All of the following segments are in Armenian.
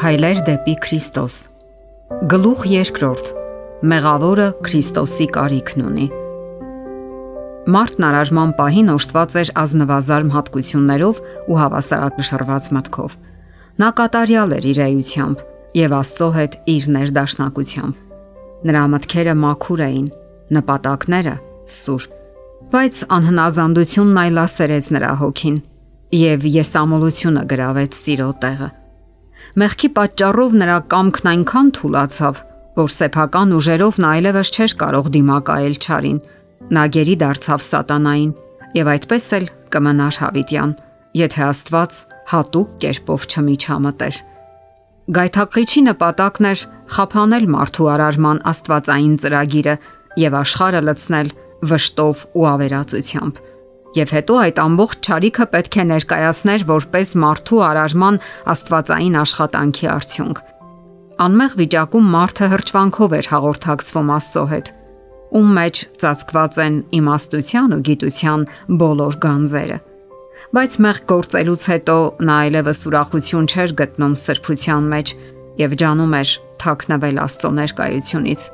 Քայլեր դեպի Քրիստոս։ Գլուխ երկրորդ։ Մեղավորը Քրիստոսի կարիքն ունի։ Մարդն առարժման պահին օժտված էր ազնվազարմ հատկություններով ու հավասարակշռված մտքով։ Նա կատարյալ էր իր էությամբ եւ Աստծո հետ իր ներդաշնակությամբ։ Նրա մտքերը մաքուր էին, նպատակները սուրբ, բայց անհնազանդությունն այլասերեց նրա հոգին եւ եսամոլությունը գրավեց սիրո տեղը։ Մեղքի պատճառով նրա կամքն այնքան թուլացավ, որ սեփական ուժերով նա այլևս չէր կարող դիմակայել ճարին։ Նա գերի դարձավ սատանային եւ այդպես էլ կմնար հավիտյան, եթե Աստված հատուկ կերպով չմիջամտեր։ Գայթակղիչի նպատակն էր խափանել մարդու արարման Աստվածային ծրագիրը եւ աշխարհը լցնել վշտով ու ավերածությամբ Եվ հետո այդ ամբողջ ճարիքը պետք է ներկայացներ որպես մարդու արարման աստվածային աշխատանքի արդյունք։ Անմեղ վիճակում մարդը հրճվանքով էր հաղորդակցվում Աստծո հետ, ում մեջ ծածկված են իմաստության ու գիտության բոլոր գանձերը։ Բայց մեղ գործելուց հետո նա այլևս ուրախություն չէր գտնում սրբության մեջ եւ ջանում էր թաքնվել Աստծո ներկայությունից։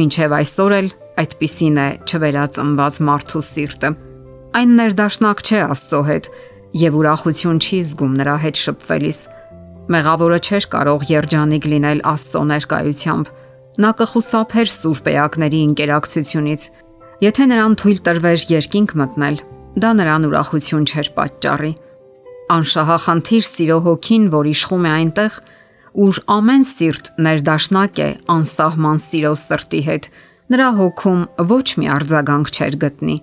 Մինչև այսօր էլ այդպիսին է չվերածնված մարդու սիրտը Այն ներդաշնակ չէ Աստծո հետ եւ ուրախություն չի զգում նրա հետ շփվելիս։ Մեղավորը չէր կարող երջանիկ լինել Աստծո ներկայությամբ։ Նա կխուսափեր սուրբ էակների ինտերակցիոնից։ Եթե նրան թույլ տրվեր երկինք մտնել, դա նրան ուրախություն չէր պատճառի։ Անշահախնդիր սիրո հոգին, որ իշխում է այնտեղ, ուր ամեն սիրտ ներդաշնակ է անսահման սիրո սրտի հետ, նրա հոգում ոչ մի արձագանք չէր գտնի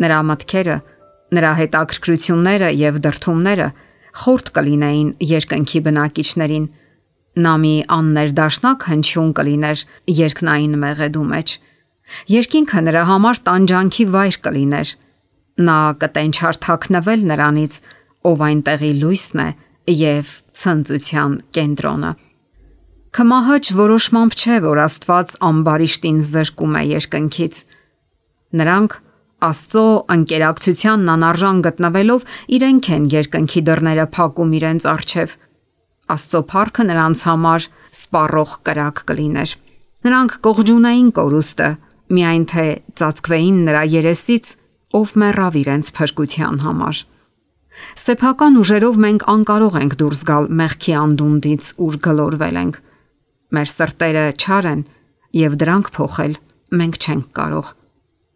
Նրա մտքերը, նրա հետաքրքրությունները եւ դրթումները խորտ կլինեին երկնքի բնակիչներին։ Նա մի աններդաշնակ հնչյուն կլիներ երկնային մեղեդու մեջ։ Երկինքը նրա համար տանջանքի վայր կլիներ։ Նա կտենչար թաքնվել նրանից, ով այնտեղի լույսն է եւ ցնծության կենտրոնը։ Կմահաճ որոշմամբ չէ, որ Աստված ամբարիշտին զրկում է երկնքից։ Նրանք Աստծո անկերակցությանն անարժան գտնվելով իրենք են երկնքի դռները փակում իրենց առջև։ Աստծո փառքը նրանց համար սպառող կրակ կլիներ։ Նրանք կողջունային կորուստը, միայն թե ծածկվեին նրա երեսից, ով մեռավ իրենց փրկության համար։ Սեփական ուժերով մենք անկարող ենք դուրս գալ մեղքի անդունդից, ուր գլորվել ենք։ Մեր սրտերը չար են եւ դրանք փոխել մենք չենք կարող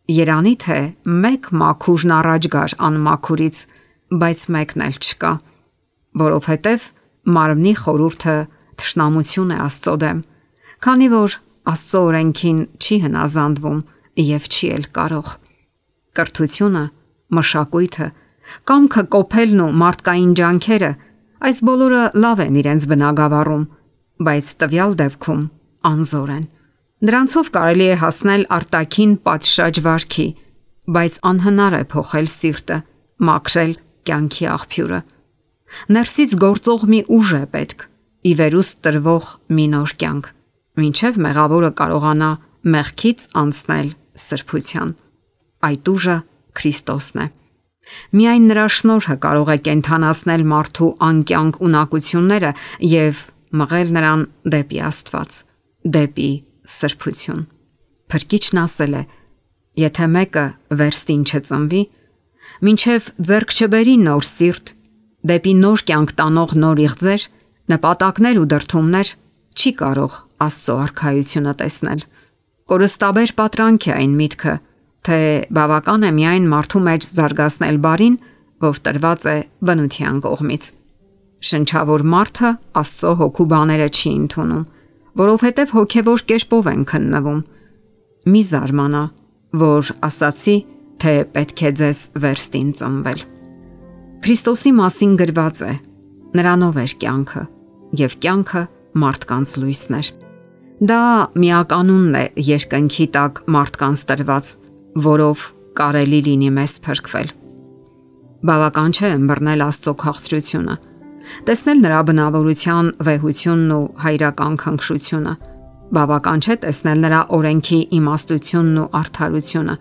Երանի թե մեկ մաքուրն առաջ գար անմաքուրից, բայց մեկն էլ չկա, որովհետև մարմնի խորուրդը թշնամություն է Աստծո դեմ, քանի որ Աստծո օրենքին չի հնազանդվում եւ չի էլ կարող։ Կրթությունը, մշակույթը, կամքը կոփելն ու մարդկային ջանքերը, այս բոլորը լավ են իրենց բնագավառում, բայց տվյալ դեպքում անզոր են։ Նրանցով կարելի է հասնել արտաքին պատշաճ վարքի, բայց անհնար է փոխել սիրտը, մաքրել կյանքի աղբյուրը։ Ներսից գործող մի ուժ է պետք՝ ի վերուստ տրվող մի նոր կյանք, ինչև մեղավորը կարողանա մեղքից անցնել սրբության։ Այդ ուժը Քրիստոսն է։ Միայն նրա շնորհը կարող է կենթանացնել մարդու անկյանք ունակությունները եւ մղել նրան դեպի Աստված, դեպի սրբություն։ Փրկիչն ասել է. Եթե մեկը վերստին չծնվի, ինչև ձեռք չբերի նոր սիրտ, դեպի նոր կյանք տանող նոր իղձեր, նպատակներ ու դրթումներ, չի կարող Աստծո արխայությունը տեսնել։ Կորստաբեր պատրանք է այն միտքը, թե բավական է միայն մարդու մեջ զարգացնել բարին, որ տրված է բնության կողմից։ Շնչավոր մարդը Աստծո հոգու բաները չի ընդունում որովհետև հոգևոր կերպով են քննվում։ Մի զարմանա, որ ասացի, թե պետք է ձեզ վերստին ծնվել։ Քրիստոսի մասին գրված է. Նրանով էր կյանքը, եւ կյանքը մարդկանց լույսն էր։ Դա միականունն է երկնքի տակ մարդկանց տրված, որով կարելի լինի մեզ փրկվել։ Բավական չէ ըմբռնել Աստծո քաղցրությունը տեսնել նրա բնավորության վեհությունն ու հայրական քնքշությունը։ Բավական չէ տեսնել նրա օրենքի իմաստությունն ու արդարությունը,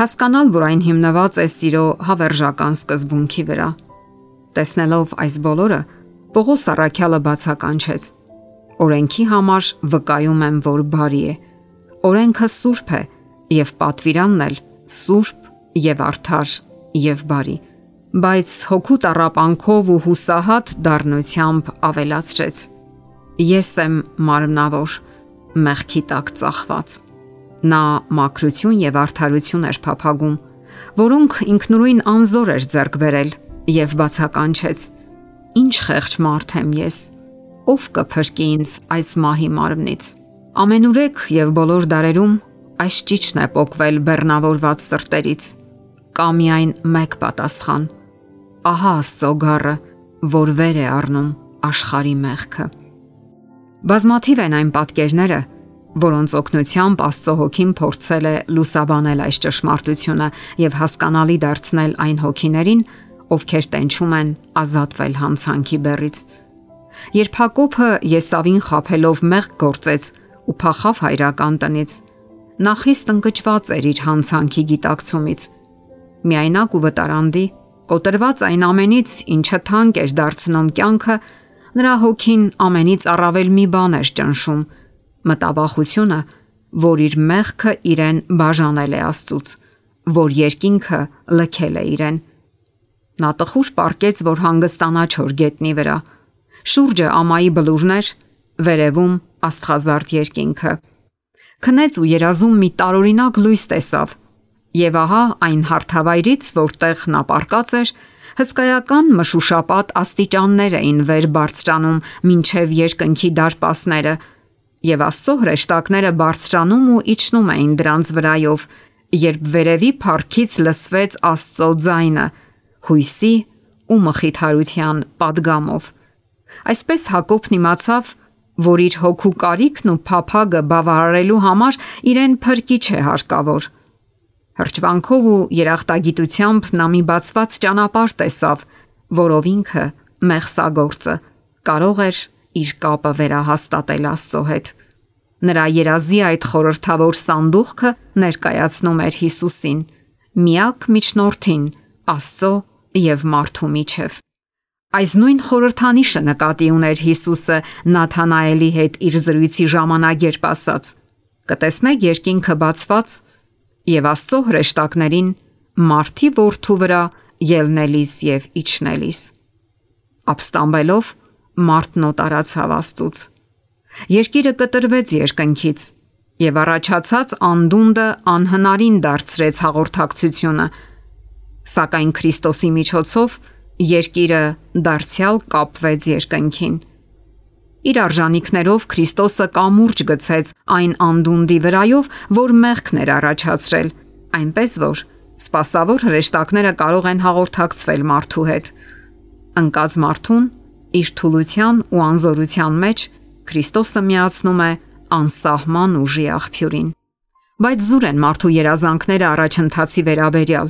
հասկանալ, որ այն հիմնված է սիրո հավերժական սկզբունքի վրա։ Տեսնելով այս բոլորը, Պողոս Արաքյալը բացականչեց. Օրենքի համար վկայում եմ, որ բարի է։ Օրենքը սուրբ է եւ պատվիրանն էլ սուրբ եւ արդար եւ բարի բայց հոգու տարապանքով ու հուսահատ դառնությամբ ավելացրեց. Ես եմ մարմնավոր, մեղքի տակ ծախված։ Նա մակրություն եւ արդարություն էր փափագում, որոնք ինքնուրույն անզոր էր ձեռք բերել եւ բացականչեց. Ինչ խեղճ մարդ եմ ես, ով կփրկի ինձ այս մահի մարմնից։ Ամենուրեք եւ բոլոր դարերում այս ճիճն է փոկվել բեռնավորված սրտերից։ Կա միայն մեկ պատասխան ահա Աստծո գառը, որ վեր է առնում աշխարի մեղքը։ Բազմաթիվ են այն պատկերները, որոնց օգնությամբ Աստծո հոգին փորձել է լուսաբանել այս ճշմարտությունը եւ հասկանալի դարձնել այն հոգիներին, ովքեր տենչում են ազատվել հանցանքի բեռից։ Երբ Հակոբը Եսավին խափելով մեղք գործեց ու փախավ հայրական տնից, նա խիստ ընկճված էր իր հանցանքի գիտակցումից։ Միայնակ ու վտարանդի Կոտրված այն ամենից, ինչը թանկ էր դարձնում կյանքը, նրա հոգին ամենից առավել մի բան էր ճնշում՝ մտավախությունը, որ իր մեղքը իրեն բաժանել է Աստծուց, որ երկինքը լքել է իրեն։ Նա տխուր պարկեց, որ հանգստանա չոր գետնի վրա։ Շուրջը ամայի բլուրներ, վերևում աստղազարդ երկինքը։ Քնեց ու երազում մի տարօրինակ լույս տեսավ Եվ ահա այն հարթավայրից, որտեղ նա պարկած էր, հսկայական մշուշապատ աստիճաններ էին վեր բարձրանում մինչև երկնքի դարպասները, եւ Աստծո հրեշտակները բարձրանում ու իջնում էին դրանց վրայով, երբ վերևի парքից լսվեց Աստծո ձայնը՝ հույսի ու մխիթարության падգամով։ Այսպես Հակոբն իմացավ, որ իր հոգու կարիքն ու փափագը բավարարելու համար իրեն փրկիչ է հարկավոր։ Հրճվանքով ու երախտագիտությամբ նա մի բացված ճանապարհ տեսավ, որով ինքը մեղսագործը կարող էր իր կապը վերահաստատել Աստծո հետ։ Նրա երազի այդ խորհրդավոր սանդուղքը ներկայացնում էր Հիսուսին, միակ միջնորդին Աստծո եւ մարդու միջև։ Այս նույն խորհրդանիշը նկատի ուներ Հիսուսը Նաթանաելի հետ իր զրույցի ժամանակ երբ ասաց. Կտեսնեք երկինքը բացված եւ Աստծո հրեշտակներին մարտի ворթու վրա ելնելիս եւ իջնելիս։ Ապստամբելով մարտն օտարաց հավաստուց։ Երկիրը կտրվեց երկնքից եւ առաջացած անդունդը անհնարին դարձրեց հաղորդակցությունը։ Սակայն Քրիստոսի միջոցով երկիրը դարձյալ կապվեց երկնքին։ Իր արժանինքներով Քրիստոսը կամուրջ գցեց այն անդունդի վրայով, որ մեղքն էր առաջացրել, այնպես որ սпасավոր հրեշտակները կարող են հաղորդակցվել մարդու հետ։ Ընկած մարդուն իր թուլության ու անզորության մեջ Քրիստոսը միացնում է անսահման ուժի աղբյուրին։ Բայց զուր են մարդու երազանքները առաջընթացի վերաբերյալ։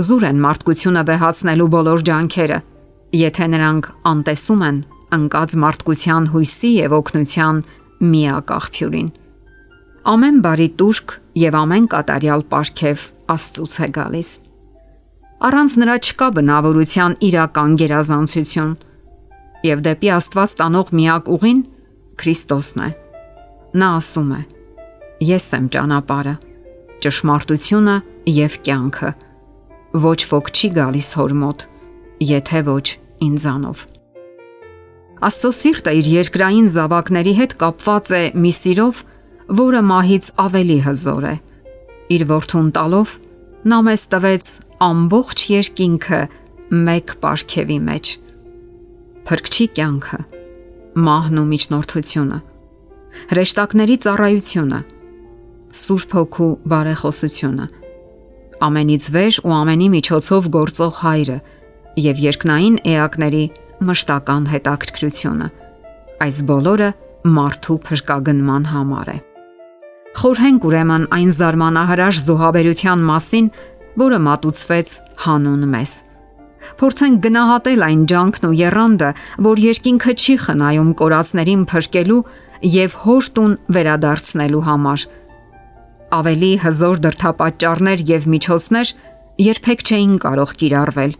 Զուր են մարդկությունը վեհացնելու բոլոր ջանքերը, եթե նրանք անտեսում են անկած մարդկության հույսի եւ օգնության միակ աղբյուրին։ Ամեն բարի տուրք եւ ամեն կատարյալ պարգև Աստծուց է գալիս։ Առանց նրա չկա բնավորության իրական գերազանցություն եւ դեպի Աստված տանող միակ ուղին Քրիստոսն է։ Նա ասում է. Ես եմ ճանապարհը, ճշմարտությունը եւ կյանքը։ Ոչ ոք չի գալիս հոր մոտ, եթե ոչ ինձանով։ Աստծո սիրտը իր երկրային զավակների հետ կապված է մի սիրով, որը մահից ավելի հզոր է։ Իր որդուն տալով նա մեզ տվեց ամբողջ երկինքը մեկ պարքևի մեջ։ Փրկչի կյանքը, մահն ու միջնորդությունը, հրեշտակների ծառայությունը, Սուրբ Հոգու բարեխոսությունը, ամենից վեր ու ամենի միջոցով գործող Հայրը եւ երկնային էակների մշտական հետաքրքրությունը։ Այս բոլորը մարդու փրկագնման համար է։ Խորհենք ուրեմն այն զարմանահրաշ զոհաբերության մասին, որը մատուցվեց հանուն մեզ։ Փորձենք գնահատել այն ջանքն ու երանդը, որ երկինքը չի խնայում կորածներին փրկելու եւ հորտուն վերադարձնելու համար։ Ավելի հզոր դրթապաճառներ եւ միջոցներ երբեք չէին կարող կիրառվել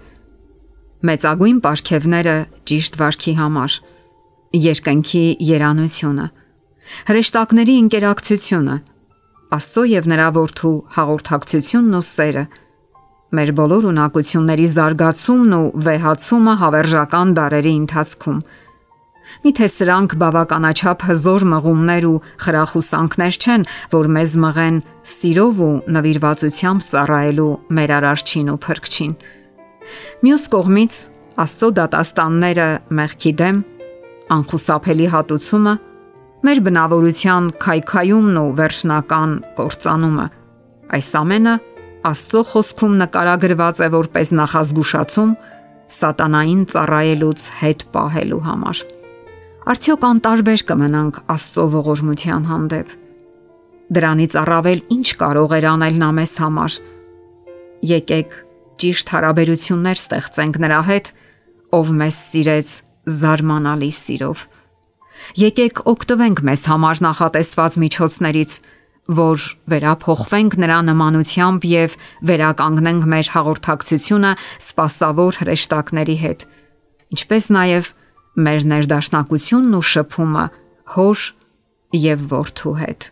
մեծագույն ապարքևները ճիշտ վարքի համար, երկնքի երանությունը, հրեշտակների ինտերակցիոնը, Աստծո եւ նրա որդու հաղորդակցությունն ու սերը, մեր բոլոր ունակությունների զարգացումն ու վեհացումը հավերժական դարերի ընթացքում Միթե սրանք բավականաչափ հզոր մղումներ ու խրախուսանքներ չեն, որ մեզ մղեն սիրով ու նվիրվածությամբ ծառայելու մեր արարչին ու փրկչին։ Մյուս կողմից Աստծո դատաստանները մեղքի դեմ անխուսափելի հատուցումը, մեր բնավորության քայքայումն ու վերջնական կործանումը։ Այս ամենը Աստծո խոսքում նկարագրված է որպես նախազգուշացում սատանային ծառայելուց հետ պահելու համար։ Արդյոք անտարբեր կմնանք Աստծո ողորմության հանդեպ։ Դրանից առավել ինչ կարող էր անել նա մեզ համար։ Եկեք ճիշտ հարաբերություններ ստեղծենք նրա հետ, ով մեզ սիրեց զարմանալի սիրով։ Եկեք օգտվենք մեզ համար նախատեսված միջոցներից, որ վերափոխվենք նրա նմանությամբ եւ վերականգնենք մեր հաղորդակցությունը սпасավոր հրեշտակների հետ, ինչպես նաեւ մեր ներդաշնակությունն ու շփումը հոր եւ որդու հետ։